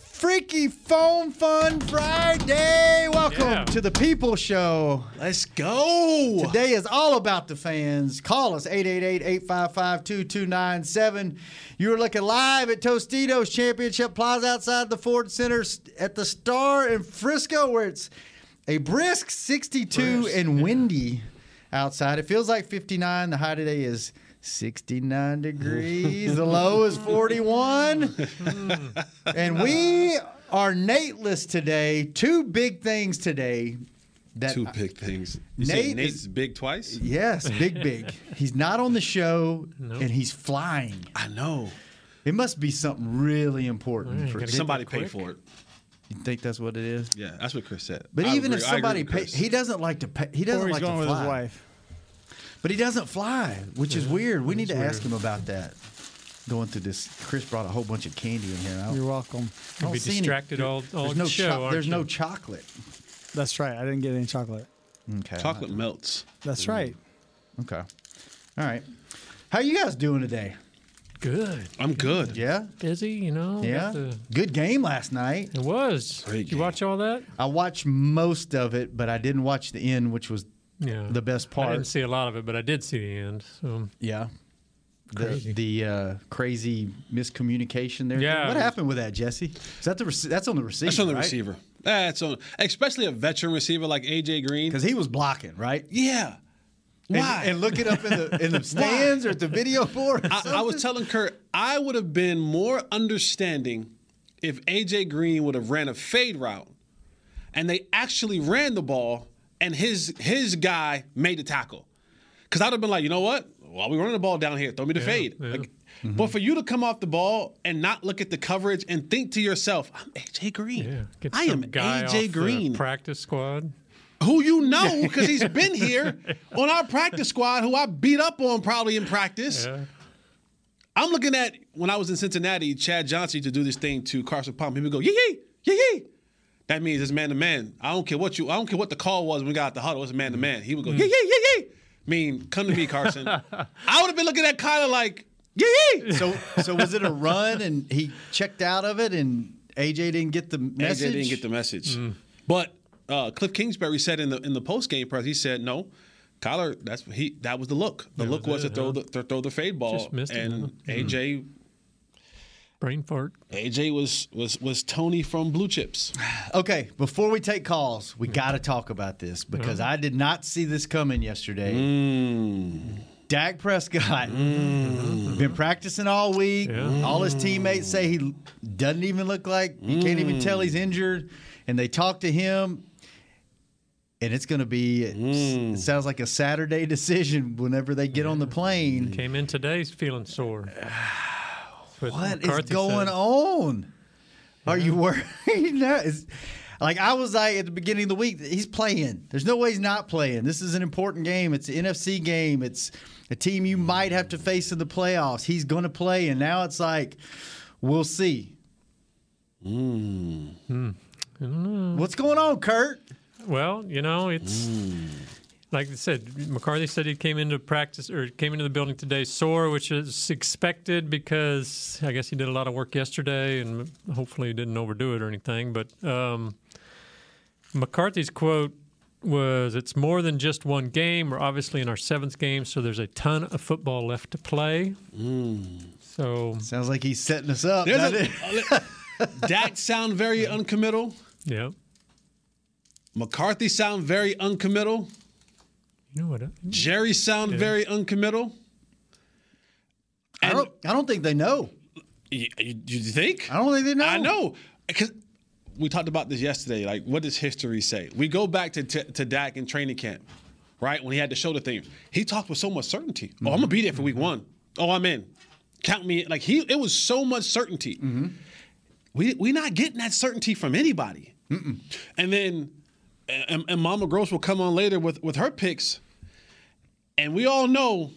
Freaky Foam Fun Friday. Welcome Yeah. to the People Show. Let's go. Today is all about the fans. Call us 888-855-2297. You are looking live at Tostitos Championship Plaza outside the Ford Center at the Star in Frisco where it's a brisk 62 and windy outside. It feels like 59. The high today is 69 degrees. the low is 41. and we are Nateless today. Two big things today. That Two big things. You Nate say Nate's is- big twice? Yes, big, big. he's not on the show and he's flying. I know. It must be something really important. Mm, for, Somebody that paid for it. you think that's what it is? Yeah, that's what Chris said. But I even agree- if somebody with pay, he doesn't like to pay. He doesn't Or he's like going to with his wife. But he doesn't fly, which is weird. We need to is ask him about that. Going through this, Chris brought a whole bunch of candy in here. I don't, You're welcome. I don't be see any- distracted all- all there's no show, cho- aren't There's no you? chocolate. That's right. I didn't get any chocolate. Okay. Chocolate melts. That's right. Okay. All right. How you guys doing today? Good. I'm good. Yeah. Busy, you know. Yeah. the- Good game last night. it was. Great Did you game. watch all that? I watched most of it, but I didn't watch the end, which was Yeah. the best part. I didn't see a lot of it, but I did see the end. So Yeah. The Crazy. the uh, crazy miscommunication there. Yeah, What happened with that, Jesse? Is that the rec- that's on the receiver? That's on the right? receiver. That's on, especially a veteran receiver like AJ Green. Because he was blocking, right? Yeah. And- Why? And, look it up in the in the stands or at the video board. or I, I was telling Kurt, I would have been more understanding if AJ Green would have ran a fade route, and they actually ran the ball, and his his guy made the tackle. Because I'd have been like, you know what? While we running the ball down here, throw me the fade. yeah. Like, But for you to come off the ball and not look at the coverage and think to yourself, I'm AJ Green. yeah, I am AJ Green practice squad. who you know because he's been here on our practice squad, who I beat up on probably in practice. Yeah. I'm looking at when I was in Cincinnati, Chad Johnson to do this thing to Carson Palmer. He would go, yee yee, yee yee. That means it's man to man. I don't care what you I don't care what the call was when we got out the huddle, it's man to man. He would go, mm-hmm. yeah, yeah, yeah, yeah. yee. Mean, come to me, Carson. I would have been looking at Kyler like, yeah, yeah. So so was it a run and he checked out of it and AJ didn't get the message? AJ didn't get the message. Mm-hmm. But uh, Cliff Kingsbury said in the in the post game press, he said no. Kyler, that's he. That was the look. The That look was was, it, to throw huh? the to throw the fade ball, Just missed it, and huh? AJ mm-hmm. Brain fart. AJ was was was Tony from Blue Chips. Okay, before we take calls, we got to talk about this because I did not see this coming yesterday. Mm. Dak Prescott mm. been practicing all week. Yeah. All his teammates say he doesn't even look like you can't even tell he's mm. injured, and they talk to him. And it's going to be. It sounds like a Saturday decision whenever they get on the plane. Came in today feeling sore. What is McCarthy going said. on? Are you worried? Is, like I was like at the beginning of the week, he's playing. There's no way he's not playing. This is an important game. It's an NFC game. It's a team you might have to face in the playoffs. He's going to play, and now it's like, we'll see. Hmm. Hmm. What's going on, Kurt? Well, you know, it's hmm. Like I said. McCarthy said he came into practice or came into the building today sore, which is expected because I guess he did a lot of work yesterday, and hopefully he didn't overdo it or anything. But um, McCarthy's quote was, "It's more than just one game. We're obviously in our seventh game, so there's a ton of football left to play." So Sounds like he's setting us up. There's doesn't a. Dak sound very uncommittal. yeah, McCarthy sound very uncommittal. You know what? Jerry sound Yeah. very uncommittal. I And don't. I don't think they know. you, you, you think? I don't think they know. I know because we talked about this yesterday. Like, what does history say? We go back to to, to Dak in training camp, right when he had to show the thing. He talked with so much certainty. Oh, I'm gonna be there for week one. Oh, I'm in. Count me. Like he, it was so much certainty. Mm-hmm. we we not getting that certainty from anybody. And then, and, and Mama Gross will come on later with with her picks, and we all know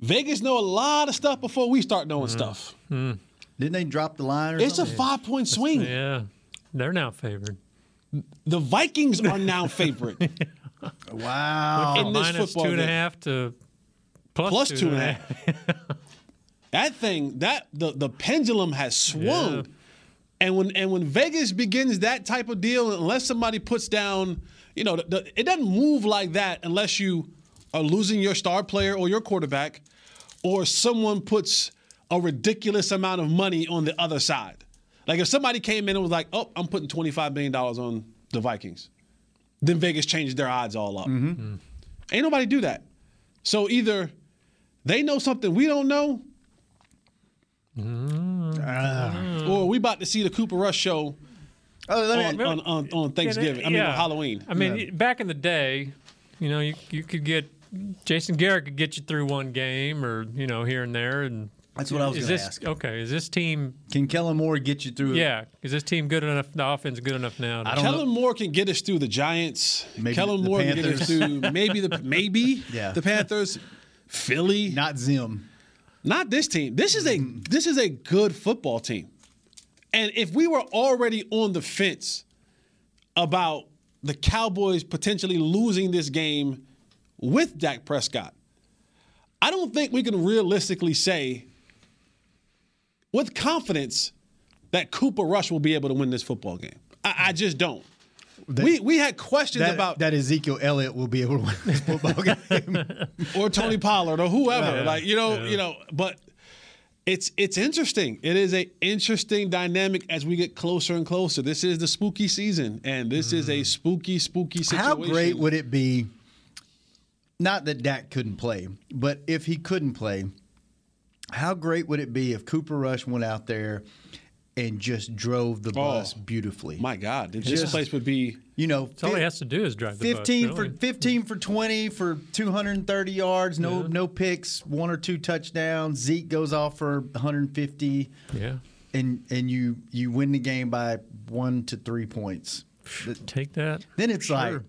Vegas know a lot of stuff before we start knowing mm-hmm. stuff. Hmm. Didn't they drop the line or It's a five point swing. Yeah, they're now favored. The Vikings are now favorite wow. in this Minus football two and a half to plus, plus two and a half. that thing, that the the pendulum has swung. Yeah. And when and when Vegas begins that type of deal, unless somebody puts down, you know, the, the- it doesn't move like that unless you are losing your star player or your quarterback, or someone puts a ridiculous amount of money on the other side. Like if somebody came in and was like, "Oh, I'm putting 25 million dollars on the Vikings," then Vegas changes their odds all up. Mm-hmm. Mm. Ain't nobody do that. So either they know something we don't know, mm. ah. Or we about to see the Cooper Rush show Oh, let on, me, on, on, on Thanksgiving. I mean, Yeah. on Halloween. I mean, back in the day, you know, you, you could get Jason Garrett could get you through one game or you know here and there, and That's what I was is gonna this ask. okay? Is this team? Can Kellen Moore get you through? Yeah, is this team good enough? The offense good enough now? to- I don't Kellen know. Moore can get us through the Giants. Maybe Kellen the Moore can get us Panthers. through maybe the maybe Yeah. the Panthers, Philly. Not, Zim. Not this team. This is a this is a good football team. And if we were already on the fence about the Cowboys potentially losing this game with Dak Prescott, I don't think we can realistically say with confidence that Cooper Rush will be able to win this football game. I, I just don't. we we had questions That, about that Ezekiel Elliott will be able to win this football game. or Tony Pollard or whoever. Yeah, like you know, yeah. you know, but it's it's interesting. It is a interesting dynamic as we get closer and closer. This is the spooky season, and this is a mm. spooky, spooky situation. How great would it be? Not that Dak couldn't play, but if he couldn't play, how great would it be if Cooper Rush went out there and just drove the oh, bus beautifully? My God, this place would be. you know, That's all he has to do is drive the bus, 15 really. for 15 for 20 for 230 yards, no Yeah. no picks, one or two touchdowns. Zeke goes off for 150 yeah. and and you you win the game by 1 to 3 points. Take that. Then it's like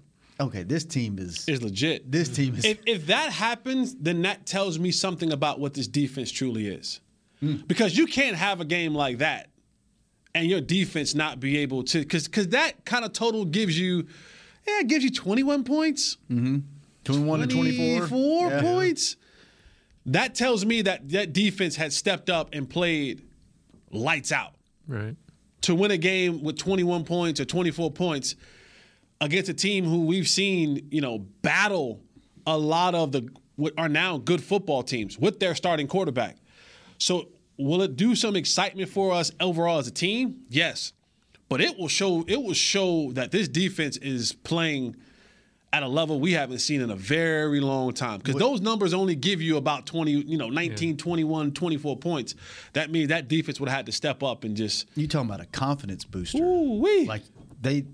okay, this team is Is legit. this team is If, if that happens, then that tells me something about what this defense truly is. Hmm. Because you can't have a game like that and your defense not be able to, because because that kind of total gives you, yeah, it gives you 21 points, mm-hmm. 21 to 24. 24 Yeah. points. That tells me that that defense had stepped up and played lights out Right. to win a game with 21 points or 24 points against a team who we've seen, you know, battle a lot of the what are now good football teams with their starting quarterback. So, will it do some excitement for us overall as a team? Yes. But it will show it will show that this defense is playing at a level we haven't seen in a very long time because those numbers only give you about 20 you know 19 21 24 points that means that defense would have had to step up and just You talking about a confidence booster? Ooh-wee. Like they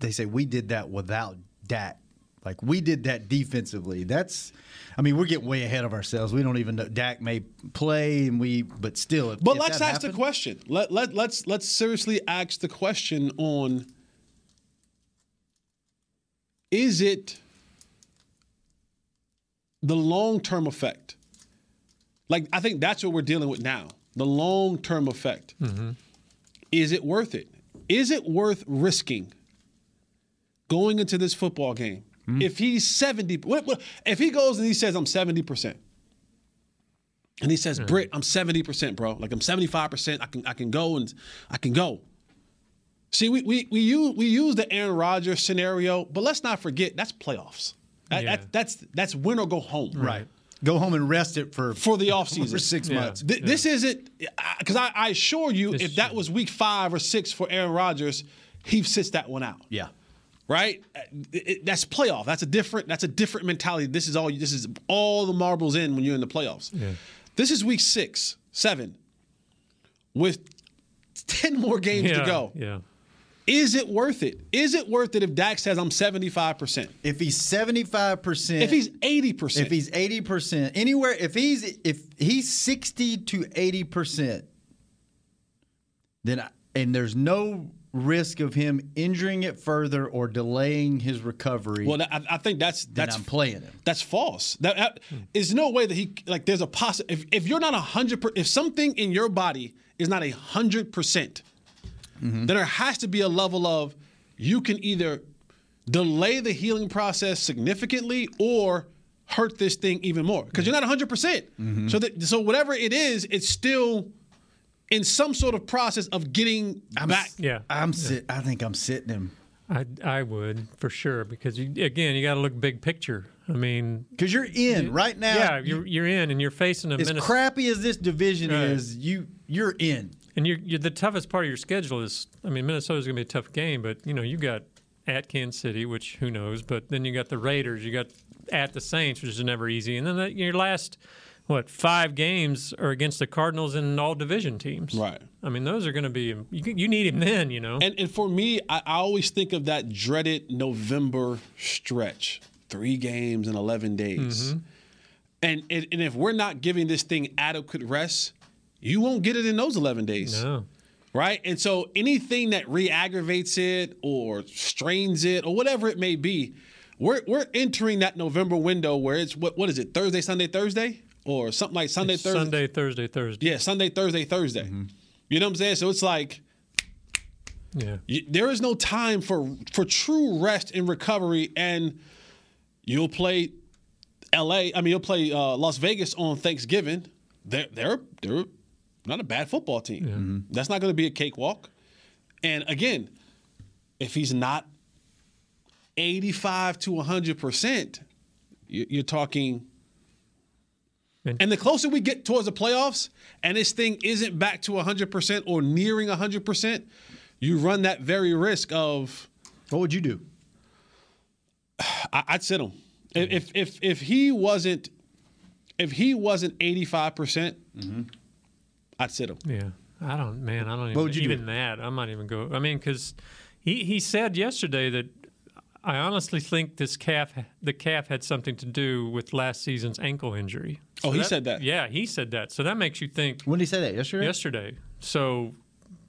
they say we did that without Dak. Like we did that defensively. That's I mean, we're getting way ahead of ourselves. We don't even know Dak may play and we but still if, But if let's that ask the question. Let, let, let's let's seriously ask the question on is it the long term effect? Like I think that's what we're dealing with now. The long term effect. Mm-hmm. Is it worth it? Is it worth risking going into this football game? Hmm. If he's 70, what, what, if he goes and he says, I'm 70%, and he says, Britt, I'm 70%, bro. Like I'm 75%. I can I can go and I can go. See, we we we use we use the Aaron Rodgers scenario, but let's not forget that's playoffs. That, Yeah. that- that's that's win or go home. Right. Go home and rest it for For the offseason. for six Yeah. months. Th- This isn't because I, I assure you, This if that is- was week five or six for Aaron Rodgers, he sits that one out. Yeah. Right? Uh, it- it- that's playoff. That's a different. That's a different mentality. This is all. This is all the marbles in when you're in the playoffs. This is week six, seven, with ten more games Yeah. to go. Yeah. Is it worth it? Is it worth it if Dak says I'm 75 percent? If he's 75%, If he's 80 percent? if he's 80%, anywhere if he's if he's 60 to 80%, then I, and there's no risk of him injuring it further or delaying his recovery, Well, I, I think that's that's I'm playing him. That's false. That, that is no way that he like. There's a poss. If, if you're not a hundred, per, if something in your body is not a hundred percent, then there has to be a level of you can either delay the healing process significantly or hurt this thing even more because you're not 100. percent mm-hmm. So that so whatever it is, it's still in some sort of process of getting I'm back. s- Yeah. I'm sit. I think I'm sitting him I, I would for sure because you, again you got to look big picture. I mean, because you're in right now. yeah, you're you're in and you're facing a as Minnesota, crappy as this division Right. is, you you're in. and you're, you're the toughest part of your schedule is. I mean, Minnesota's going to be a tough game, but you know you got at Kansas City, which who knows, but then you got the Raiders, you got at the Saints, which is never easy, and then the, your last what five games are against the Cardinals and all division teams. Right. I mean, those are going to be you, you need him then, you know. And and for me, I, I always think of that dreaded November stretch, three games in eleven days. Mm-hmm. And, and and if we're not giving this thing adequate rest, you won't get it in those eleven days. no. Right? And so anything that re-aggravates it or strains it or whatever it may be, we're we're entering that November window where it's what what is it, Thursday, Sunday, Thursday? Or something like Sunday, Thursday. Sunday, Thursday, Thursday. Yeah, Sunday, Thursday, Thursday. You know what I'm saying? So it's like Yeah. you, there is no time for for true rest and recovery, and you'll play L.A. I mean, you'll play uh, Las Vegas on Thanksgiving. They're they're they're not a bad football team. That's not going to be a cakewalk. And again, if he's not eighty-five to one hundred percent, you're talking. And- And the closer we get towards the playoffs, and this thing isn't back to 100% or nearing 100%, you run that very risk of What would you do? I, I'd sit him. If, if if if he wasn't if he wasn't 85%, percent mm-hmm. I'd sit him. Yeah, I don't, man. I don't even, would you do? even that. I might even go. I mean, because he, he said yesterday that I honestly think this calf, the calf had something to do with last season's ankle injury. Oh, he said that? Yeah, he said that. So that makes you think When did he say that? Yesterday. yesterday. So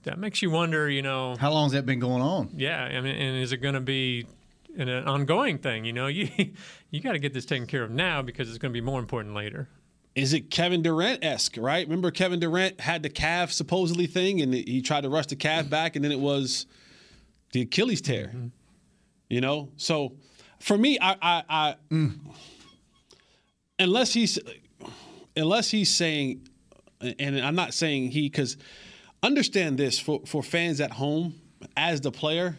that makes you wonder. You know, How long has that been going on? yeah. I mean, and is it going to be an, an ongoing thing? You know, you you got to get this taken care of now because it's going to be more important later. Is it Kevin Durant esque, right? Remember Kevin Durant had the calf supposedly thing and he tried to rush the calf back and then it was the Achilles tear. Mm-hmm. You know? So for me, I I, I mm. unless he's unless he's saying and I'm not saying he because understand this for, for fans at home, as the player,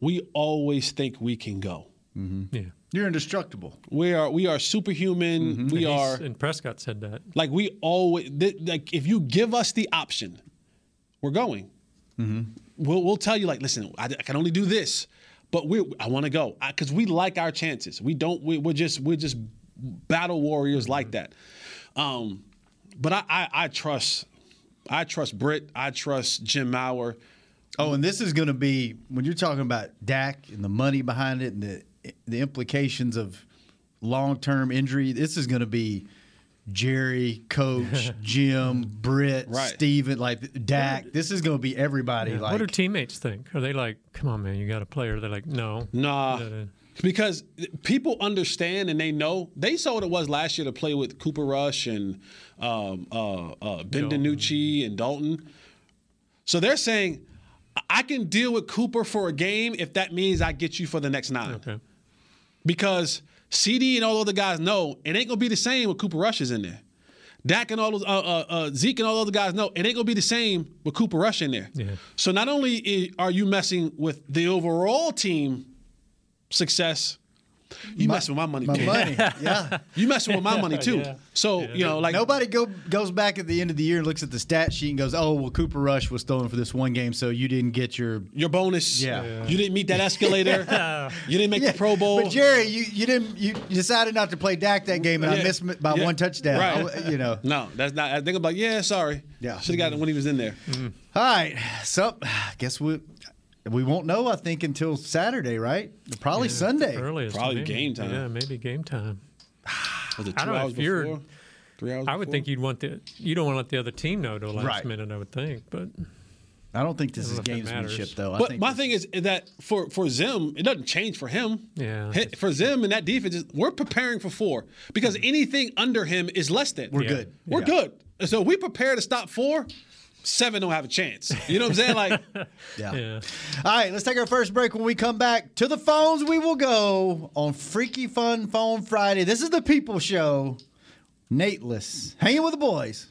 we always think we can go. Mm-hmm. Yeah, You're indestructible. We are we are superhuman. Mm-hmm. We He's- are And Prescott said that. like we always th- like if you give us the option, we're going. Mm-hmm. We'll we'll tell you like, listen, I, I can only do this, but we I want to go because we like our chances. We don't. We, we're just we're just battle warriors like that. Um, but I, I I trust I trust Britt. I trust Jim Maurer. Oh, and this is going to be when you're talking about Dak and the money behind it and the the implications of long term injury. This is going to be Jerry, Coach, Jim, Britt, Right. Steven, like Dak. This is going to be everybody. Yeah. Like what do teammates think? Are they like, "Come on, man, you got a player"? They're like, "No, Nah. Because people understand and they know they saw what it was last year to play with Cooper Rush and um, uh, uh, Ben. DiNucci and Dalton. So they're saying, I can deal with Cooper for a game if that means I get you for the next nine. Okay. Because CD and all the other guys know it ain't gonna be the same with Cooper Rush is in there. Dak and all those, uh, uh, uh, Zeke and all the other guys know it ain't gonna be the same with Cooper Rush in there. Yeah. So not only are you messing with the overall team success, you messing with my money my too. money. Yeah. You messing with my money too. Yeah. So you know, like Nobody go goes back at the end of the year and looks at the stat sheet and goes, "Oh, well, Cooper Rush was stolen for this one game, so you didn't get your." your bonus. Yeah. Yeah. You didn't meet that escalator. you didn't make the Pro Bowl. But Jerry, you, you didn't you decided not to play Dak that game, and I missed by Yeah. one touchdown. Right. I- you know. no, that's not. I think I'm like, yeah, sorry. Yeah. should have got it when he was in there. All right, so I guess we we won't know. I think until Saturday, right? Probably Sunday. Early as Probably maybe. game time. Yeah, maybe game time. Was it two I don't know hours if you're- before? Three hours. I would before? think you'd want the you don't want to let the other team know till last Right. minute. I would think, but I don't think this is don't know gamesmanship, matters. though. I But think my thing is that for for Zim, it doesn't change for him. Yeah. For Zim and that defense, is- we're preparing for four because mm-hmm. anything under him is less than. we're good. We're Yeah. good. So if we prepare to stop four. Seven don't have a chance. You know what I'm saying? Like, Yeah. Yeah. All right, let's take our first break. When we come back to the phones, we will go on Freaky Fun Phone Friday. This is the People Show. Nateless, hanging with the boys.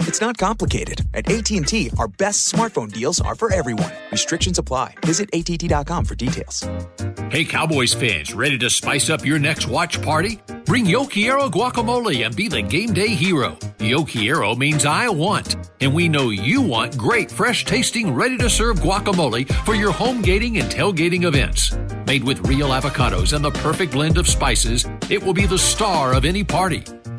It's not complicated. At AT&T, our best smartphone deals are for everyone. Restrictions apply. Visit att.com for details. Hey, Cowboys fans, ready to spice up your next watch party? Bring Yo Quiero guacamole and be the game day hero. Yo Quiero means I want, and we know you want great, fresh tasting, ready to serve guacamole for your home gating and tailgating events. Made with real avocados and the perfect blend of spices, it will be the star of any party.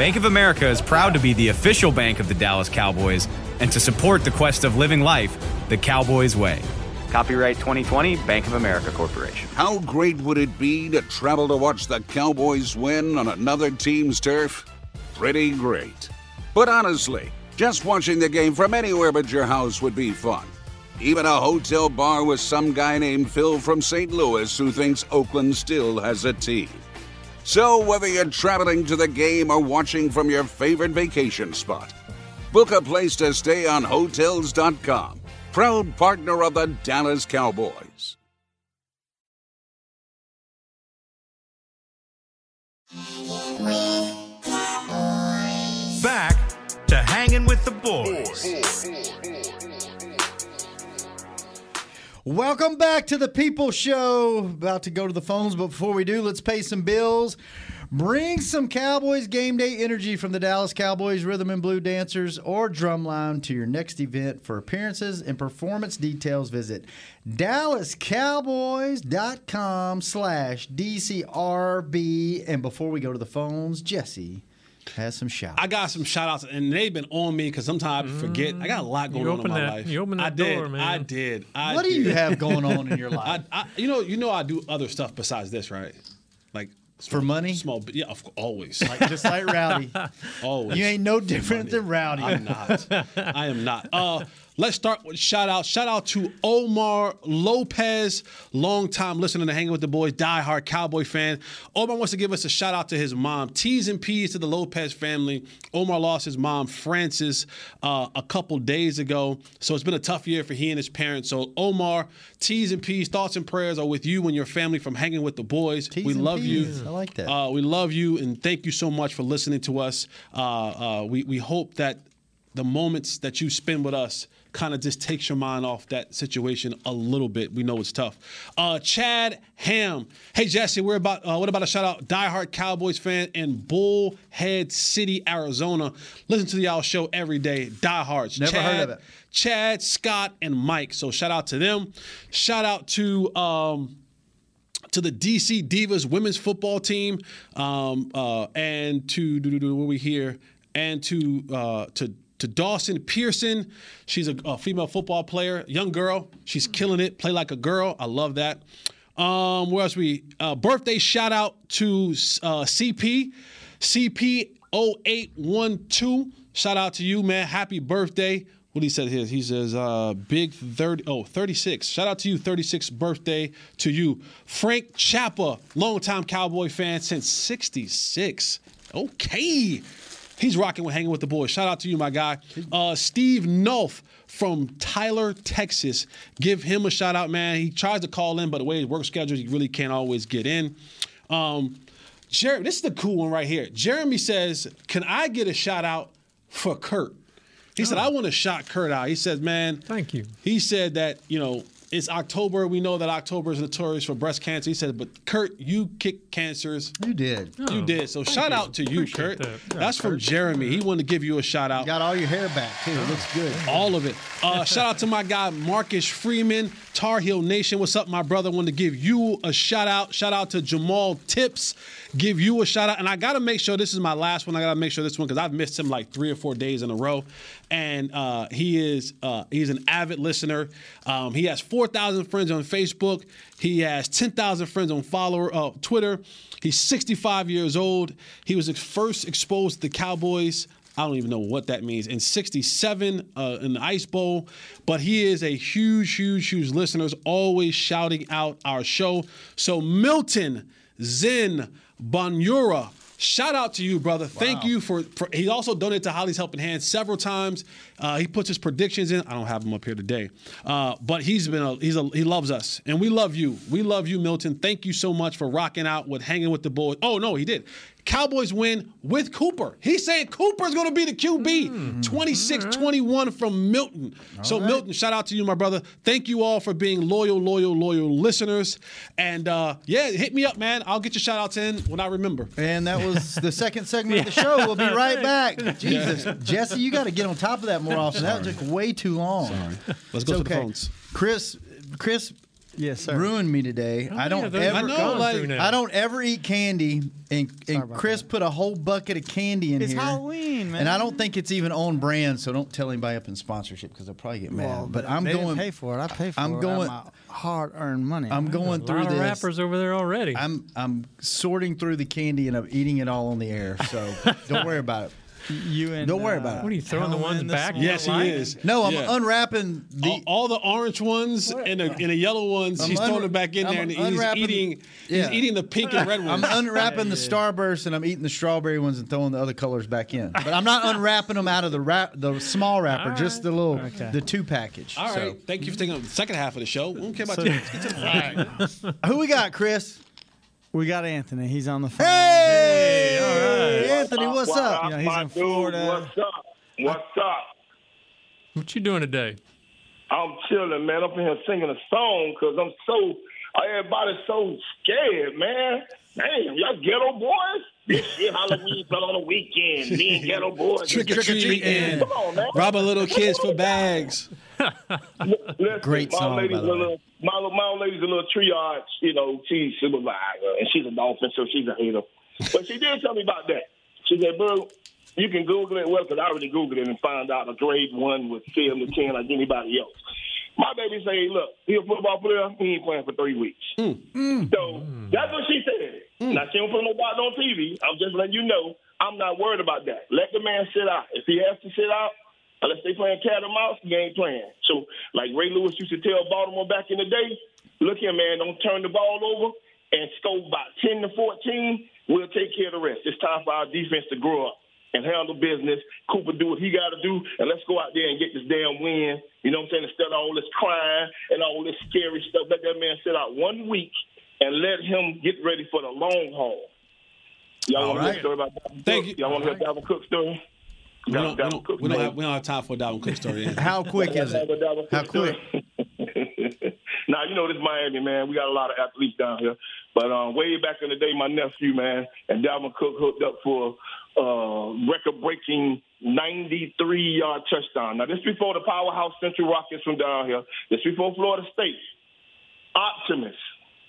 Bank of America is proud to be the official bank of the Dallas Cowboys and to support the quest of living life the Cowboys way. Copyright 2020 Bank of America Corporation. How great would it be to travel to watch the Cowboys win on another team's turf? Pretty great. But honestly, just watching the game from anywhere but your house would be fun. Even a hotel bar with some guy named Phil from St. Louis who thinks Oakland still has a team. So, whether you're traveling to the game or watching from your favorite vacation spot, book a place to stay on Hotels.com, proud partner of the Dallas Cowboys. Back to hanging with the boys. Welcome back to the People Show. About to go to the phones, but before we do, let's pay some bills. Bring some Cowboys game day energy from the Dallas Cowboys Rhythm and Blue Dancers or Drumline to your next event. For appearances and performance details, visit dallascowboys.com slash DCRB. And before we go to the phones, Jesse has some shouts. I got some shout outs, and they've been on me because sometimes I forget. I got a lot going You on in opened my that- life. you opened that I did, door, man. I did. I what do you have going on in your life? I, I, you know, you know, I do other stuff besides this, right? Like For money? small, yeah, of, always, Like, just like Rowdy. always. You ain't no different than Rowdy. I'm not. I am not. Uh, let's start with shout out. Shout out to Omar Lopez, longtime listener to Hanging with the Boys, diehard Cowboy fan. Omar wants to give us a shout out to his mom. T's and P's to the Lopez family. Omar lost his mom, Frances, uh, a couple days ago. So it's been a tough year for he and his parents. So Omar, T's and P's, thoughts and prayers are with you and your family from Hanging with the Boys. T's we and love P's. you. I like that. Uh, we love you and thank you so much for listening to us. Uh, uh, we, we hope that the moments that you spend with us kind of just takes your mind off that situation a little bit. We know it's tough. Uh, Chad Ham. Hey Jesse, we're about uh, what about a shout out diehard Cowboys fan in Bullhead City, Arizona. Listen to the y'all show every day. Diehards. Never Chad, heard of it. Chad, Scott, and Mike. So shout out to them. Shout out to um, to the DC Divas women's football team, um, uh, and to do, do, do, what we hear, and to uh, to to Dawson Pearson. She's a, a female football player, young girl. She's killing it. Play like a girl. I love that. Um, where else we? Uh, birthday shout out to uh, CP, CP 0812. Shout out to you, man. Happy birthday. What he said here, he says, uh, big 30, oh, 36. Shout out to you, 36th birthday to you. Frank Chappa, longtime Cowboy fan since 66. Okay. He's rocking with hanging with the boys. Shout out to you, my guy. Uh, Steve Nolf from Tyler, Texas. Give him a shout out, man. He tries to call in, but the way his work schedule, he really can't always get in. Um, Jeremy, this is the cool one right here. Jeremy says, "Can I get a shout out for Kurt?" He said, "I want to shout Kurt out." He says, "Man, thank you." He said that you know it's October. We know that October is notorious for breast cancer. He said, "But Kurt, you kick cancers. You did. you Oh, did. So shout you. out to you, Appreciate Kurt. that. Yeah, That's from Jeremy. He wanted to give you a shout out. Got all your hair back too. It looks good. All of it. Uh, shout out to my guy Marcus Freeman, Tar Heel Nation. What's up, my brother? Want to give you a shout out. Shout out to Jamal Tips. Give you a shout out. And I got to make sure this is my last one. I got to make sure this one because I've missed him like three or four days in a row. And uh, he is uh, he's an avid listener. Um, he has four thousand friends on Facebook. He has ten thousand friends on follower uh, Twitter. He's 65 years old. He was first exposed to the Cowboys I don't even know what that means. In 67 uh, in the Ice Bowl. But he is a huge, huge, huge listener, always shouting out our show. So, Milton Zen Bonura. Shout out to you, brother. Thank you for, for. He also donated to Holly's Helping Hand several times. Uh, he puts his predictions in. I don't have him up here today, uh, but he's been a, he's a, he loves us, and we love you. We love you, Milton. Thank you so much for rocking out with hanging with the boys. Oh no, he did. Cowboys win with Cooper. He's saying Cooper's going to be the QB. 26-21 from Milton. so Milton, shout out to you, my brother. Thank you all for being loyal, loyal, loyal listeners. And uh, yeah, hit me up, man. I'll get your shout outs in when I remember. And that was the second segment of the show. We'll be right back. Jesus, Jesse, you got to get on top of that more often. That took way too long. Sorry. Let's go to the phones. Chris, Chris, yes, sir. ruined me today. Oh, I don't yeah, ever. I know, like- through now. I don't ever eat candy, and, and about Chris put a whole bucket of candy in It's here. It's Halloween, man. And I don't think it's even on brand, so don't tell anybody up in sponsorship because they'll probably get mad. Well, but I'm they going. Didn't pay for it. I pay for I'm it. going- out of my hard-earned money. I'm going A through lot of this. rappers over there already. I'm I'm sorting through the candy and I'm eating it all on the air. So don't worry about it. You and Don't worry uh, about it. What are you throwing the ones back? small Yes, he is. No, I'm Yeah. unwrapping the. all, all the orange ones and the, and the yellow ones, I'm he's throwing unwra- it back in there, I'm and he's unwrapping- eating. yeah. He's eating the pink and red ones. I'm unwrapping the Starburst and I'm eating the strawberry ones and throwing the other colors back in. But I'm not unwrapping them out of the wrap, the small wrapper, All just the little, Okay. the two package. All right, So, thank you for taking up the second half of the show. We don't care about So- you. Let's get to the who we got, Chris? We got Anthony. He's on the phone. Hey, all right. Anthony, what's up? You know, he's my in dude, Florida. What's up? What's up? What you doing today? I'm chilling, man. I'm in here singing a song because I'm so everybody's so scared, man. Damn, y'all ghetto boys. This shit Halloween fell on the weekend. Me and ghetto boys Trick or treating. Come on, man. Robbing little kids for bags. Listen, Great my song, lady's by the a little, my, my old lady's a little triage, you know, she's supervisor, and she's a dolphin, so she's a hater. But she did tell me about that. She said, bro, you can Google it. Well, because I already Googled it and found out a grade one would fail to 10 like anybody else. My baby say, look, he a football player. He ain't playing for three weeks. Mm. Mm. So that's what she said. Mm. Now, she don't put no doctor on TV. I'm just letting you know I'm not worried about that. Let the man sit out. If he has to sit out, unless they playing cat and mouse, he ain't playing. So, like Ray Lewis used to tell Baltimore back in the day, look here, man, don't turn the ball over and score about 10 to 14. We'll take care of the rest. It's time for our defense to grow up and handle business. Cooper do what he got to do, and let's go out there and get this damn win. You know what I'm saying? Instead of all this crying and all this scary stuff, let that man sit out one week and let him get ready for the long haul. Y'all All want to hear a story about Dalvin Thank Cook? you. Y'all want to hear Dalvin Cook story? We don't, we don't, we don't have, we don't have time for a Dalvin Cook story. How quick is it? How quick? now you know this Miami man. We got a lot of athletes down here, but um, way back in the day, my nephew man and Dalvin Cook hooked up for uh, record-breaking 93-yard touchdown. Now this before the powerhouse Central Rockets from down here. This before Florida State. Optimus.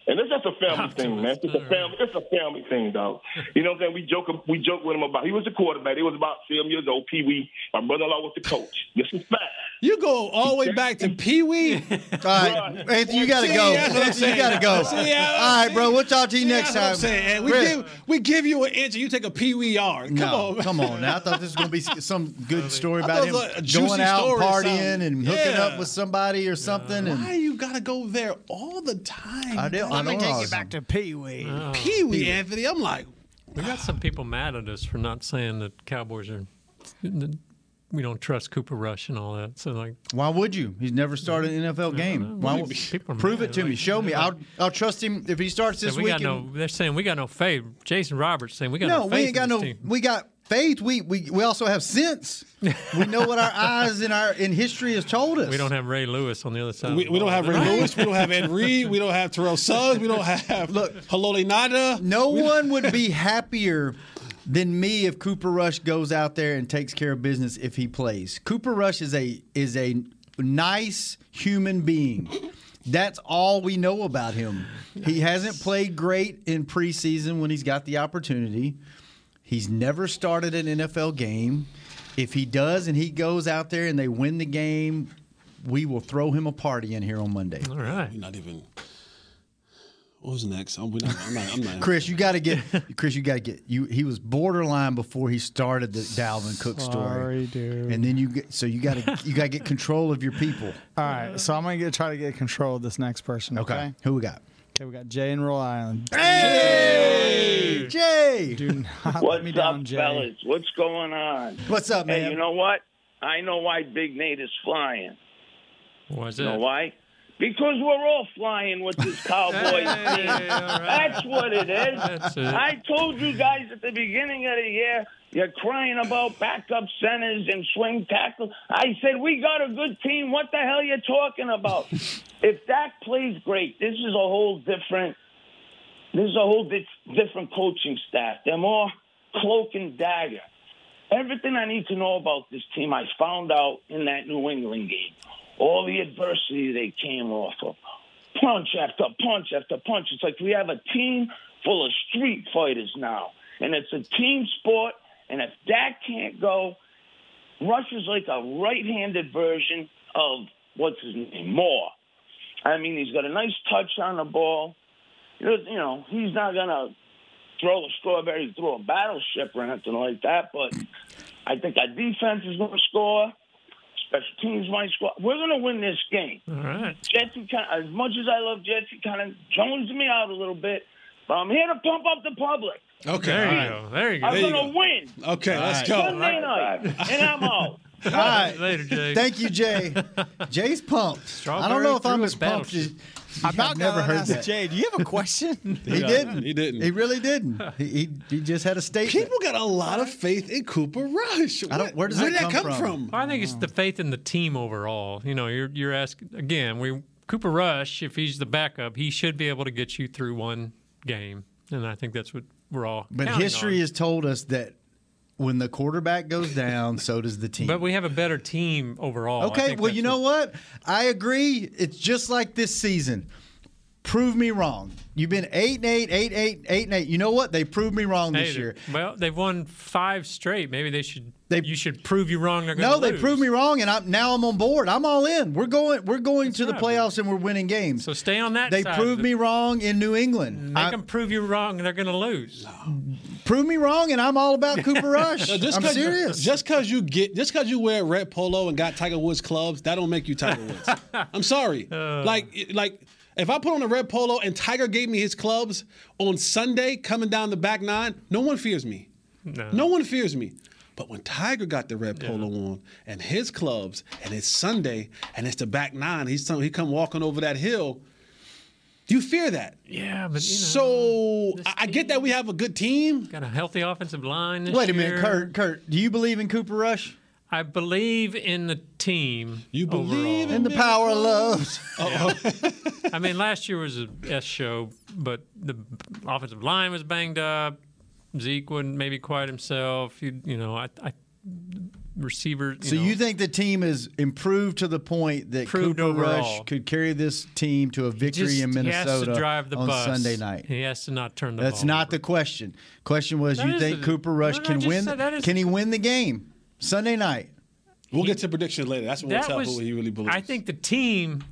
And it's just a family thing, man. It's a family. It's a family thing, dog. You know what I'm saying? We joke. We joke with him about. He was the quarterback. He was about seven years old. Pee Wee. My brother-in-law was the coach. This is fact. You go all the way back to Pee Wee. All right, Anthony, you got to See, go. that's what I'm Anthony, you got to go. See, All right, bro. We'll talk to you next That's what I'm time. saying. We Chris. give we give you an inch, and you take a Pee Wee yard. Come no, on, come on. Now I thought this was going to be some good story about him like going out, partying, and hooking Yeah. up with somebody or something. And Why you gotta go there all the time? I do- I Let me know take I you back to Pee Wee. Pee Wee, oh. Anthony. I'm like, We got some people mad at us for not saying that Cowboys are we don't trust Cooper Rush and all that. So like, Why would you? He's never started an NFL game. Why would, People prove mad. it to me. Show me. like- I'll I'll trust him if he starts this we week. got no. They're saying we got no faith. Jason Roberts saying we got no, faith. no, faith we ain't got in no. team. We got faith. We we we also have sense. we know what our eyes in our in history has told us. We don't have Ray Lewis on the other side. We, we don't have Ray Lewis. We don't have Ed Reed. We don't have Terrell Suggs. We don't have look Haloti Ngata. No one would be happier than me if Cooper Rush goes out there and takes care of business if he plays. Cooper Rush is a is a nice human being. That's all we know about him. He hasn't played great in preseason when he's got the opportunity. He's never started an NFL game. If he does and he goes out there and they win the game, we will throw him a party in here on Monday. All right. We're not even. What was next? I'm, we're not, I'm not. I'm not. Chris, you got to get Chris. You got to get you. He was borderline before he started the Dalvin Cook story. Dude. And then you get so you got to you got to get control of your people. All right, so I'm gonna get, try to get control of this next person. Okay. Okay, who we got? Okay, we got Jay in Rhode Island. Hey, Jay. Do not let me up, down, Jay. fellas? What's going on? What's up, Hey, man? you know what? I know why Big Nate is flying. Was You know it? why? Because we're all flying with this Cowboys team. That's what it is. It. I told you guys at the beginning of the year, you're crying about backup centers and swing tackle. I said, we got a good team. What the hell are you talking about? if Dak plays great, this is a whole different this is a whole di- different coaching staff. They're more cloak and dagger. Everything I need to know about this team, I found out in that New England game. All the adversity they came off of. Punch after punch after punch. It's like we have a team full of street fighters now. And it's a team sport. And if that can't go, Rush is like a right handed version of what's his name? Moore. I mean, he's got a nice touch on the ball. You know, you know, he's not gonna throw a strawberry through a battleship or anything like that. But I think our defense is gonna score. Special teams might score. We're gonna win this game. All right. Jesse, as much as I love Jesse, kind of jones me out a little bit. But I'm here to pump up the public. Okay. There all you go. There you go. I'm gonna win Okay, let's go. Sunday night, and I'm out. All right. Later, Jay. Thank you, Jay. Jay's pumped. I don't know if I'm as pumped as. I'm about I've never to heard that. Jay. Do you have a question? He didn't. He didn't. He really didn't. He, he, he just had a statement. People got a lot of faith in Cooper Rush. I don't- where does Where that did come that come from? from? I think it's the faith in the team overall. You know, you're you're asking again. We Cooper Rush, if he's the backup, he should be able to get you through one game, and I think that's what we're all. But history on. has told us that when the quarterback goes down, so does the team. But we have a better team overall. Okay, well, you know what? I agree. It's just like this season. Prove me wrong. You've been eight and eight, eight, eight, eight and eight. You know what? They proved me wrong Hey, this year. Well, they've won five straight. Maybe they should. They- you should prove you wrong. They're No, to they proved me wrong, and I'm now I'm on board. I'm all in. We're going. We're going to the playoffs, and we're winning games. So stay on that. they proved of me wrong in New England. Make I- them prove you wrong, and they're going to lose. Prove me wrong, and I'm all about Cooper Rush. No, just I'm 'cause- serious. Just because you get, just because you wear red polo and got Tiger Woods clubs, that don't make you Tiger Woods. I'm sorry. Uh. like, like if I put on a red polo and Tiger gave me his clubs on Sunday coming down the back nine, no one fears me. No. No one fears me. But when Tiger got the red polo on and his clubs and it's Sunday and it's the back nine, he's he come walking over that hill. Do you fear that. Yeah, but you know, So I, I get that we have a good team. got a healthy offensive line. This Wait a minute, year. Kurt. Kurt, do you believe in Cooper Rush? I believe in the team. You believe overall. In the power of love. I mean, last year was a S show, but the offensive line was banged up. Zeke wouldn't maybe quiet himself. You, you know, I, I receiver. You So know, you think the team has improved to the point that Improved Cooper Rush could carry this team to a victory just- in Minnesota he has to drive the on bus. Sunday night? He has to not turn the That's ball. not over. the question. Question was, That you think the- Cooper Rush No, no, can win? said that is- Can he win the game Sunday night? We'll get to predictions later. That's when we'll tell was. who he really believes. I think the team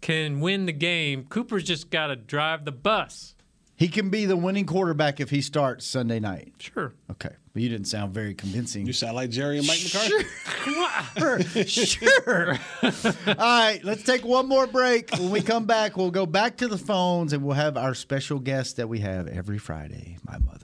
can win the game. Cooper's just got to drive the bus. He can be the winning quarterback if he starts Sunday night. Sure. Okay, but you didn't sound very convincing. You sound like Jerry and Mike McCarthy. Sure, sure. All right, let's take one more break. When we come back, we'll go back to the phones and we'll have our special guest that we have every Friday, my mother.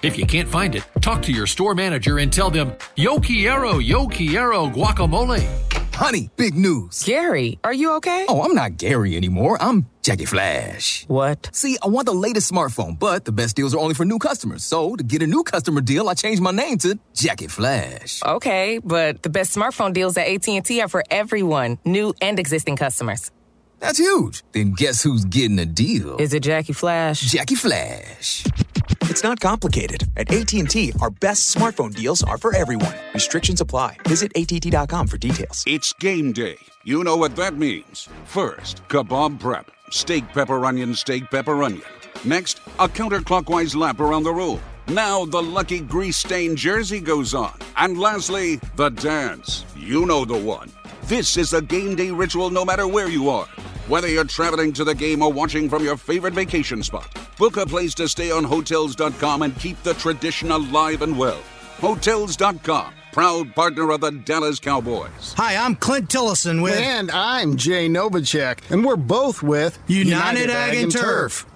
If you can't find it, talk to your store manager and tell them, Yo quiero, yo quiero guacamole. Honey, big news. Gary, are you okay? Oh, I'm not Gary anymore. I'm Jackie Flash. What? See, I want the latest smartphone, but the best deals are only for new customers. So, to get a new customer deal, I changed my name to Jackie Flash. Okay, but the best smartphone deals at AT&T are for everyone, new and existing customers. That's huge. Then guess who's getting a deal? Is it Jackie Flash? Jackie Flash. It's not complicated. At AT&T, our best smartphone deals are for everyone. Restrictions apply. Visit att.com for details. It's game day. You know what that means. First, kebab prep. Steak, pepper, onion, steak, pepper, onion. Next, a counterclockwise lap around the room. Now the lucky grease stained jersey goes on. And lastly, the dance. You know the one. This is a game day ritual no matter where you are. Whether you're traveling to the game or watching from your favorite vacation spot, book a place to stay on Hotels.com and keep the tradition alive and well. Hotels.com, proud partner of the Dallas Cowboys. Hi, I'm Clint Tillison with. And I'm Jay Novacek, and we're both with United, Ag, and Turf,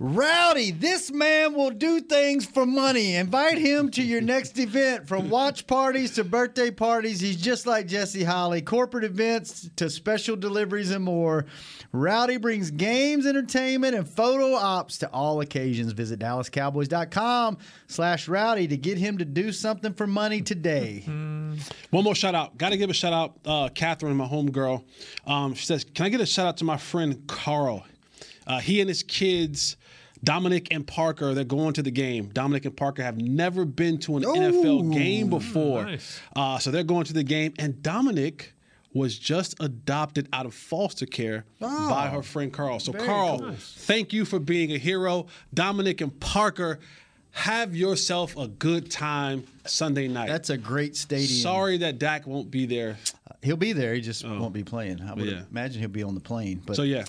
Rowdy, this man will do things for money. Invite him to your next event from watch parties to birthday parties. He's just like Jesse Holley, corporate events to special deliveries and more. Rowdy brings games, entertainment, and photo ops to all occasions. Visit DallasCowboys.com slash Rowdy to get him to do something for money today. One more shout out. Got to give a shout out, uh, Catherine, my homegirl. Um, she says, "Can I get a shout out to my friend Carl? Uh, he and his kids." Dominic and Parker, they're going to the game. Dominic and Parker have never been to an NFL game before. nice. Uh, so they're going to the game. And Dominic was just adopted out of foster care by her friend Carl. So, Carl, cool. thank you for being a hero. Dominic and Parker, have yourself a good time Sunday night. That's a great stadium. Sorry that Dak won't be there. He'll be there. He just won't be playing. I would Yeah. imagine he'll be on the plane. But so, yeah.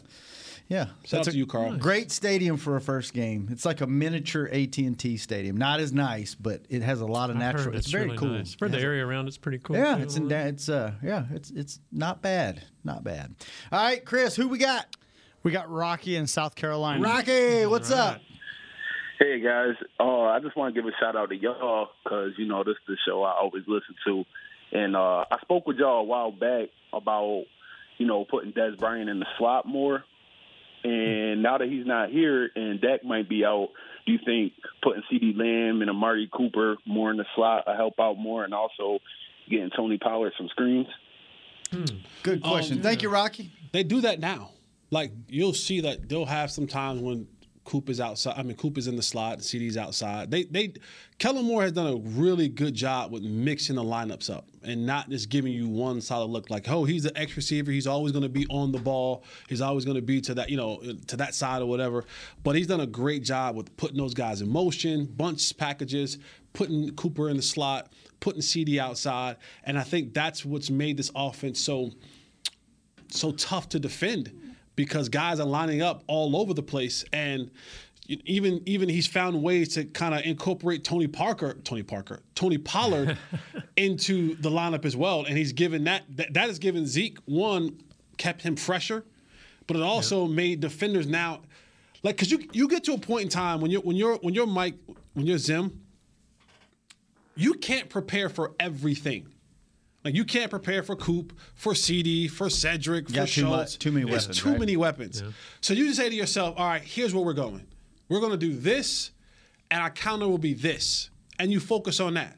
Yeah, Shout out a to you, Carl. Great stadium for a first game. It's like a miniature AT and T stadium. Not as nice, but it has a lot of I've natural. heard It's, very really cool. Nice. For It the has a- area around, it's pretty cool. yeah, it's in. da- It's uh, yeah, it's it's not bad, not bad. All right, Chris, who we got? We got Rocky in South Carolina. Rocky, what's up? Hey guys, uh, I just want to give a shout out to y'all because you know this is the show I always listen to, and uh, I spoke with y'all a while back about you know putting Dez Bryant in the slot more, and now that he's not here and Dak might be out, do you think putting CeeDee Lamb and Amari Cooper more in the slot will help out more, and also getting Tony Pollard some screens? Good question. Um, Thank you, Rocky. They do that now. Like you'll see that they'll have some times when Coop is outside. I mean, Coop is in the slot, CeeDee's outside. They they Kellen Moore has done a really good job with mixing the lineups up and not just giving you one solid look. Like, oh, he's the X receiver. He's always going to be on the ball. He's always going to be to that you know to that side or whatever. But he's done a great job with putting those guys in motion, bunch packages, putting Cooper in the slot, putting CD outside, and I think that's what's made this offense so so tough to defend because guys are lining up all over the place. And even even he's found ways to kind of incorporate Tony Parker, Tony Parker, Tony Pollard into the lineup as well, and he's given that that, that has given Zeke one kept him fresher, but it also made defenders now like because you you get to a point in time when you're when you're when you're Mike when you're Zim, you can't prepare for everything. Like you can't prepare for Coop, for CeeDee, for Cedric, for Got too mu- Schultz. too many There's weapons, too right? many weapons. So you just say to yourself, all right, here's where we're going. We're going to do this, and our counter will be this, and you focus on that.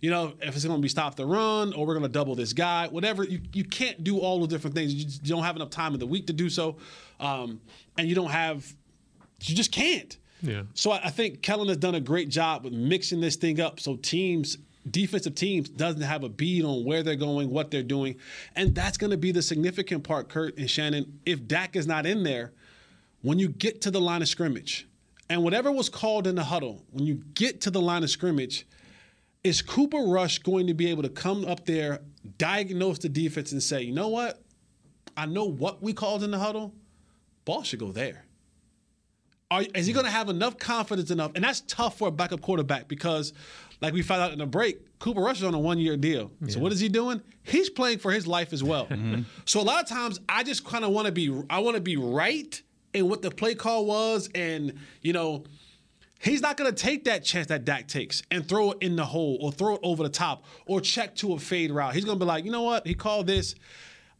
you know, if it's going to be stop the run or we're going to double this guy, whatever. You, you can't do all the different things. You, just, you don't have enough time in the week to do so. Um, and you don't have, you just can't. Yeah. So I, I think Kellen has done a great job with mixing this thing up so teams defensive teams doesn't have a bead on where they're going, what they're doing. And that's going to be the significant part, Kurt and Shannon. If Dak is not in there, when you get to the line of scrimmage, and whatever was called in the huddle, when you get to the line of scrimmage, is Cooper Rush going to be able to come up there, diagnose the defense, and say, you know what? I know what we called in the huddle. Ball should go there. Are, is he going to have enough confidence enough? And that's tough for a backup quarterback because, like we found out in the break, Cooper Rush is on a one year deal. So what is he doing? He's playing for his life as well. Mm-hmm. So a lot of times, I just kind of want to be, I want to be right in what the play call was, and you know. He's not going to take that chance that Dak takes and throw it in the hole or throw it over the top or check to a fade route. He's going to be like, you know what? He called this.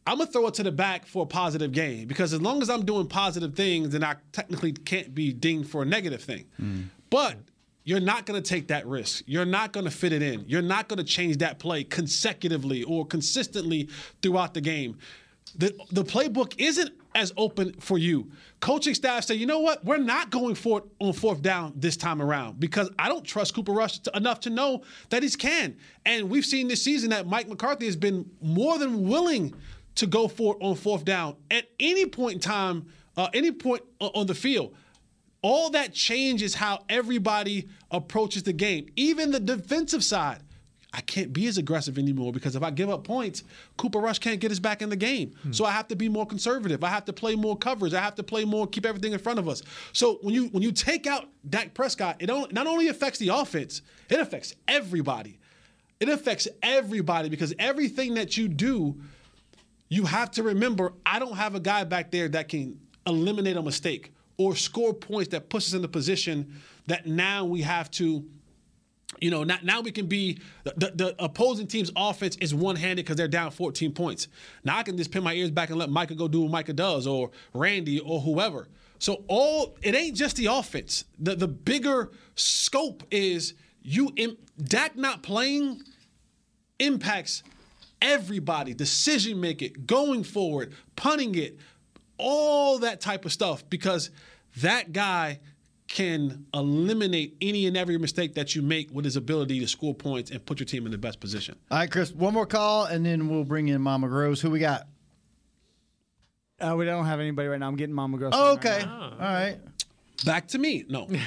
I'm going to throw it to the back for a positive game because as long as I'm doing positive things, then I technically can't be dinged for a negative thing. Mm. But you're not going to take that risk. You're not going to fit it in. You're not going to change that play consecutively or consistently throughout the game. The, the playbook isn't as open for you. Coaching staff say, you know what? We're not going for it on fourth down this time around because I don't trust Cooper Rush to, enough to know that he can. And we've seen this season that Mike McCarthy has been more than willing to go for it on fourth down at any point in time, uh, any point on the field. All that changes how everybody approaches the game, even the defensive side. I can't be as aggressive anymore because if I give up points, Cooper Rush can't get us back in the game. So I have to be more conservative. I have to play more coverage. I have to play more, keep everything in front of us. So when you when you take out Dak Prescott, it not only affects the offense, it affects everybody. It affects everybody because everything that you do, you have to remember I don't have a guy back there that can eliminate a mistake or score points that puts us in the position that now we have to you know, now, now we can be the, the, opposing team's offense is one handed because they're down 14 points. Now I can just pin my ears back and let Micah go do what Micah does, or Randy, or whoever. So all it ain't just the offense. The the bigger scope is you. Dak not playing impacts everybody, decision making, going forward, punting it, all that type of stuff because that guy can eliminate any and every mistake that you make with his ability to score points and put your team in the best position. All right, Chris, one more call, and then we'll bring in Mama Groves. Who we got? Uh, we don't have anybody right now. I'm getting Mama Gross. Oh, right okay. now. All right. Back to me. No.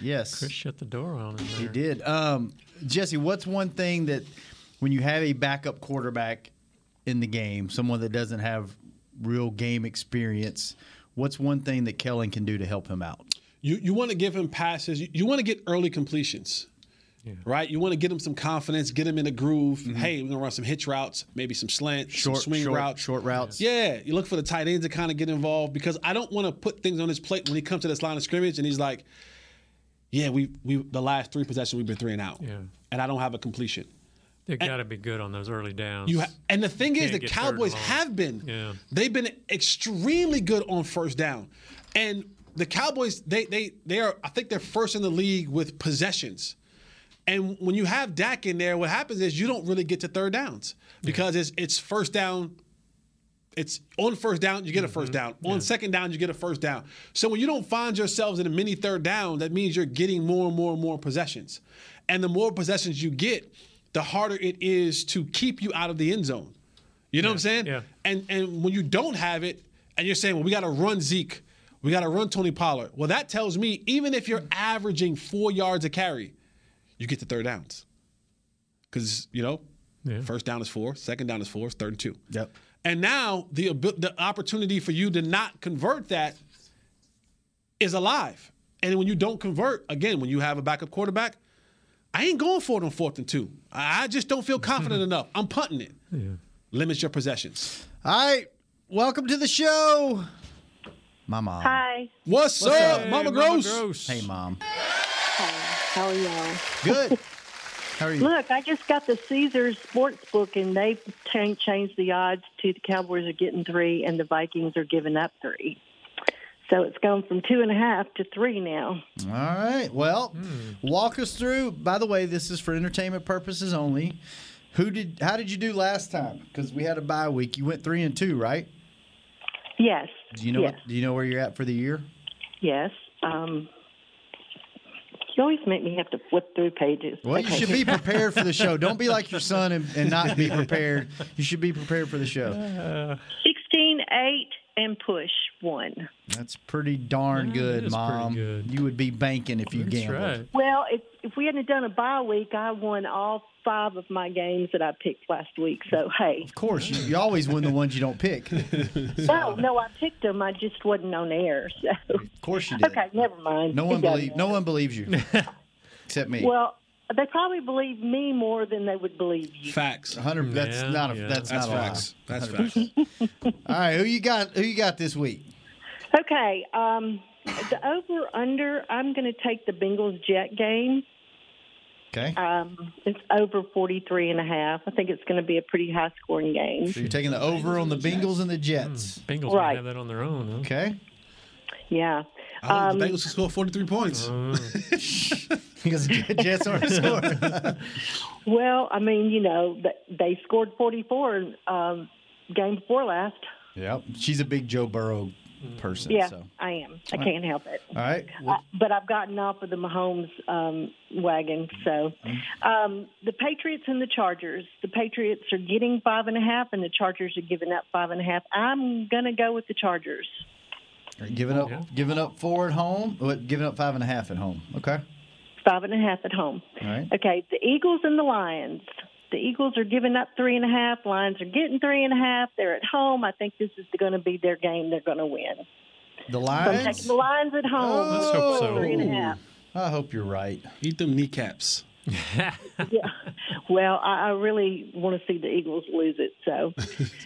Yes. Chris shut the door on him. He did. Um, Jesse, what's one thing that when you have a backup quarterback in the game, someone that doesn't have real game experience, what's one thing that Kellen can do to help him out? You you want to give him passes. You, you want to get early completions. Right? You want to get him some confidence, get him in a groove. Hey, we're gonna run some hitch routes, maybe some slants, some Mm-hmm. Short- swing short- routes, short routes. Yeah, you look for the tight ends to kind of get involved because I don't want to put things on his plate when he comes to this line of scrimmage and he's like, "Yeah, we we the last three possessions we've been three and out, Yeah. and I don't have a completion." They got to be good on those early downs. You ha- and the thing is, the Cowboys have been. Yeah. They've been extremely good on first down, and the Cowboys they they they are I think they're first in the league with possessions. And when you have Dak in there, what happens is you don't really get to third downs because it's it's first down. It's on first down, you get a first mm-hmm. down. On second down, you get a first down. So when you don't find yourselves in a mini third down, that means you're getting more and more and more possessions. And the more possessions you get, the harder it is to keep you out of the end zone. You know what I'm saying? Yeah. And and when you don't have it, and you're saying, well, we got to run Zeke, we got to run Tony Pollard. Well, that tells me even if you're averaging four yards a carry, you get to third downs. Because you know, first down is four, second down is four, it's third and two. Yep. And now the abi- the opportunity for you to not convert that is alive. And when you don't convert, again, when you have a backup quarterback, I ain't going for it on fourth and two. I I just don't feel confident enough. I'm punting it. Yeah. Limits your possessions. All right. Welcome to the show. My mom. Hi. What's, up, Mama, Gross? Hey, mom. How are y'all? Good. How are you? Look, I just got the Caesars sports book, and they've changed the odds to the Cowboys are getting three, and the Vikings are giving up three. So it's gone from two and a half to three now. All right. Well, Hmm. walk us through. By the way, this is for entertainment purposes only. Who did? How did you do last time? Because we had a bye week. You went three and two, right? Yes. Do you know? Yes. What, do you know where you're at for the year? Yes. Um, you always make me have to flip through pages. Well, you should be prepared for the show. Don't be like your son and, and not be prepared. You should be prepared for the show. 16, 8, and push one. That's pretty darn good, is pretty Mom. You would be banking if you gambled. Well, if if we hadn't done a bye week, I won all five of my games that I picked last week. So hey, Of course, you, you always win the ones you don't pick. no, no, I picked them. I just wasn't on air. So Of course you did. okay, never mind. No It one believe. No one believes you, except me. Well, they probably believe me more than they would believe you. Facts. hundred. That's not a. yeah. That's, That's not a lie. facts. That's 100%. facts. All right, who you got? Who you got this week? Okay, um, the over under. I'm going to take the Bengals Jet game. Okay. Um, it's over 43 and a half. I think it's going to be a pretty high scoring game. So you're taking the over on the Bengals and the Jets. Bengals Right. might have that on their own. Huh? Okay. Yeah. I hope Um, the Bengals can score 43 points. Because the Jets aren't scoring. Well, I mean, you know, they scored 44 um, game before last. yep. She's a big Joe Burrow person. Yeah, So. I am. I can't help it. All right. Uh, but I've gotten off of the Mahomes um, wagon. So um, the Patriots and the Chargers. The Patriots are getting five and a half, and the Chargers are giving up five and a half. I'm going to go with the Chargers. Giving up, giving up four at home. What? Giving up five and a half at home. Okay. Five and a half at home. All right. Okay, the Eagles and the Lions. The Eagles are giving up three and a half. Lions are getting three and a half. They're at home. I think this is going to be their game. They're going to win. The So I'm Lions. taking the Lions at home. Oh, Let's hope so. Three and a half. I hope you're right. Eat them kneecaps. yeah. Well, I, I really want to see the Eagles lose it. So,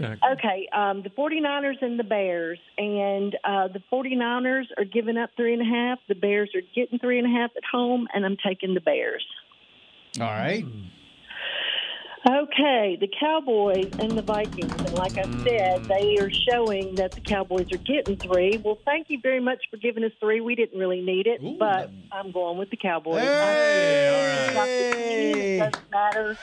okay, um, the 49ers and the Bears. And uh, the 49ers are giving up three and a half. The Bears are getting three and a half at home, and I'm taking the Bears. All right. Okay, the Cowboys and the Vikings. And like I said, mm. they are showing that the Cowboys are getting three. Well, thank you very much for giving us three. We didn't really need it, but I'm going with the Cowboys. It doesn't matter.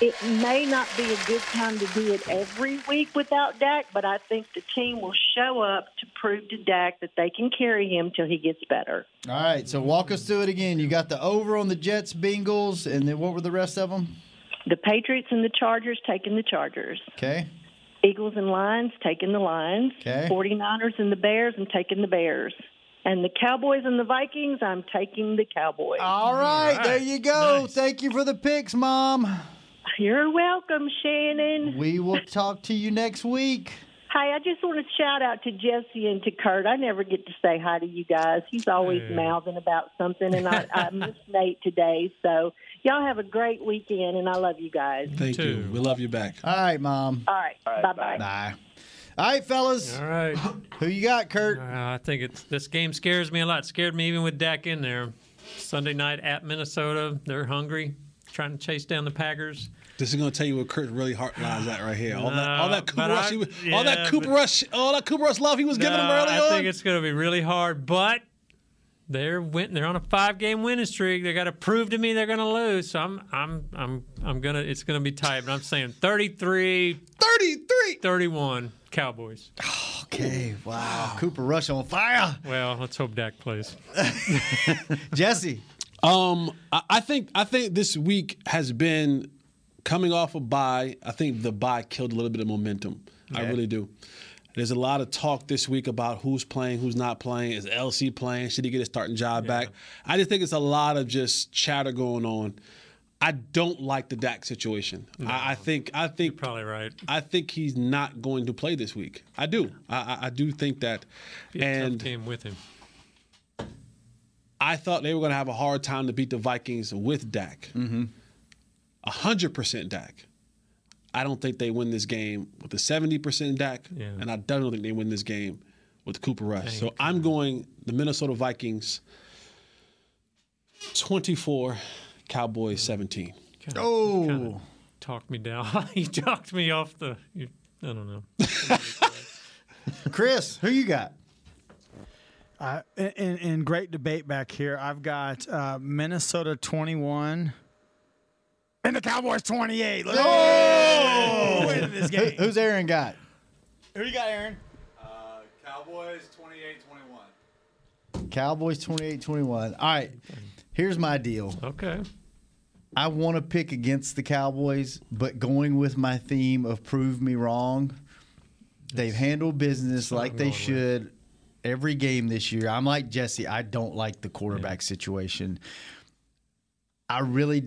It may not be a good time to do it every week without Dak, but I think the team will show up to prove to Dak that they can carry him till he gets better. All right. So walk us through it again. You got the over on the Jets, Bengals, and then what were the rest of them? The Patriots and the Chargers taking the Chargers. Okay. Eagles and Lions taking the Lions. Okay. 49ers and the Bears, I'm taking the Bears. And the Cowboys and the Vikings, I'm taking the Cowboys. All right, there you go. Thank you for the picks, Mom. You're welcome, Shannon. We will talk to you next week. Hey, I just want to shout out to Jesse and to Kurt. I never get to say hi to you guys. He's always mouthing about something, and I, I miss Nate today. So y'all have a great weekend, and I love you guys. Thank you. We love you back. All right, Mom. All right, bye bye. Bye. All right, fellas. All right. Who you got, Kurt? Uh, I think it's this game scares me a lot. Scared me even with Dak in there. Sunday night at Minnesota, they're hungry, trying to chase down the Packers. This is going to tell you what Kurt really heart lies at right here. All that, all that Cooper Rush, I- he was, all that Cooper but- Rush, all that Cooper Rush love he was giving him No, early I on. think it's going to be really hard, but they're win- they're on a five game winning streak. They got to prove to me they're going to lose. So I'm I'm I'm I'm gonna it's going to be tight. But I'm saying 33 33 31 Cowboys. Okay. Wow. Cooper Rush on fire. Well, let's hope Dak plays. Jesse. Um, I, I think I think this week has been coming off a bye. I think the bye killed a little bit of momentum. I really do. There's a lot of talk this week about who's playing, who's not playing. Is LC playing? Should he get his starting job back? I just think it's a lot of just chatter going on. I don't like the Dak situation. I, I think I think probably right. I think he's not going to play this week. I do. I, I, I do think that. Be a and tough game with him. I thought they were going to have a hard time to beat the Vikings with Dak. Mm-hmm. A hundred percent Dak. I don't think they win this game with a seventy percent Dak, Yeah. and I don't think they win this game with Cooper Rush. So I'm going the Minnesota Vikings. Twenty-four, Cowboys seventeen. Kinda- Oh. kinda talked me down. you talked me off the. You, I don't know. Chris, who you got? Uh, in, in great debate back here, I've got uh, Minnesota 21 and the Cowboys 28. Let's Oh! win this Who- who's Aaron got? Who you got, Aaron? Uh, Cowboys 28-21. Cowboys 28 21. All right. Here's my deal. Okay. I want to pick against the Cowboys, but going with my theme of prove me wrong, they've handled business what like they going with. should every game this year. I'm like Jesse. I don't like the quarterback situation. I really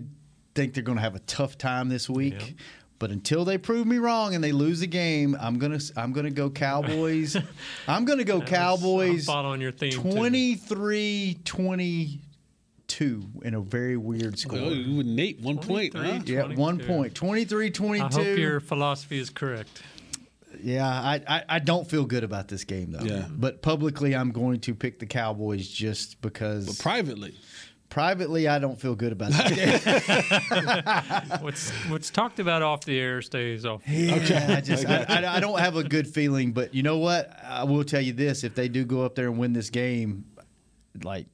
think they're going to have a tough time this week. But until they prove me wrong and they lose a game, I'm gonna I'm gonna go Cowboys. I'm gonna go Cowboys. I'm following your theme, too. 23 22 in a very weird score. Oh, you with Nate, one point. Huh? Yeah, one point. 23 22. I hope your philosophy is correct. Yeah, I, I, I don't feel good about this game, though. Yeah. But publicly, I'm going to pick the Cowboys just because. But privately? Privately, I don't feel good about that. what's what's talked about off the air stays off. The Yeah, I just I, I, I don't have a good feeling, but you know what? I will tell you this: if they do go up there and win this game, like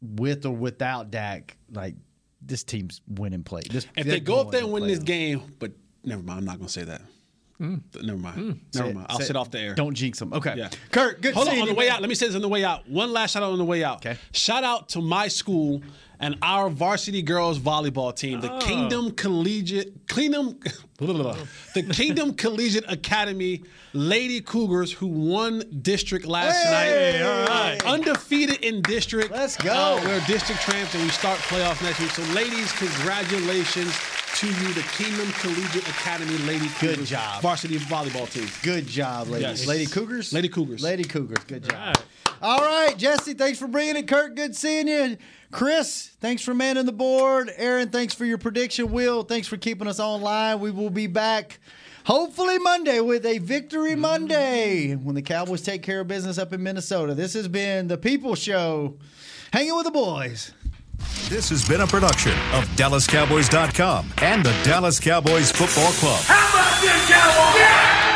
with or without Dak, like this team's winning play. This, If they're go up there and win play this game, but never mind, I'm not going to say that. Never mind. Mm. Say Never it- mind. I'll sit off the air. Don't jinx them. Okay. Yeah. Kurt, good Hold on, on the way out. Let me say this on the way out. One last shout out on the way out. Okay. Shout out to my school and our varsity girls volleyball team, the Oh. Kingdom Collegiate Kingdom the Kingdom Collegiate Academy Lady Cougars who won district last Hey, night. all right. Undefeated in district. Let's go. Uh, we're district champs and we start playoffs next week. So ladies, congratulations to you, the Kingdom Collegiate Academy Lady Cougars Good job. varsity volleyball team. Good job, ladies. Yes. Lady Cougars? Lady Cougars. Lady Cougars. Good job. All right, Jesse, thanks for bringing it. Kurt, good seeing you. Chris, thanks for manning the board. Aaron, thanks for your prediction. Will, thanks for keeping us online. We will be back hopefully Monday with a Victory Monday when the Cowboys take care of business up in Minnesota. This has been the People Show, hanging with the boys. This has been a production of DallasCowboys.com and the Dallas Cowboys Football Club. How about this, Cowboys?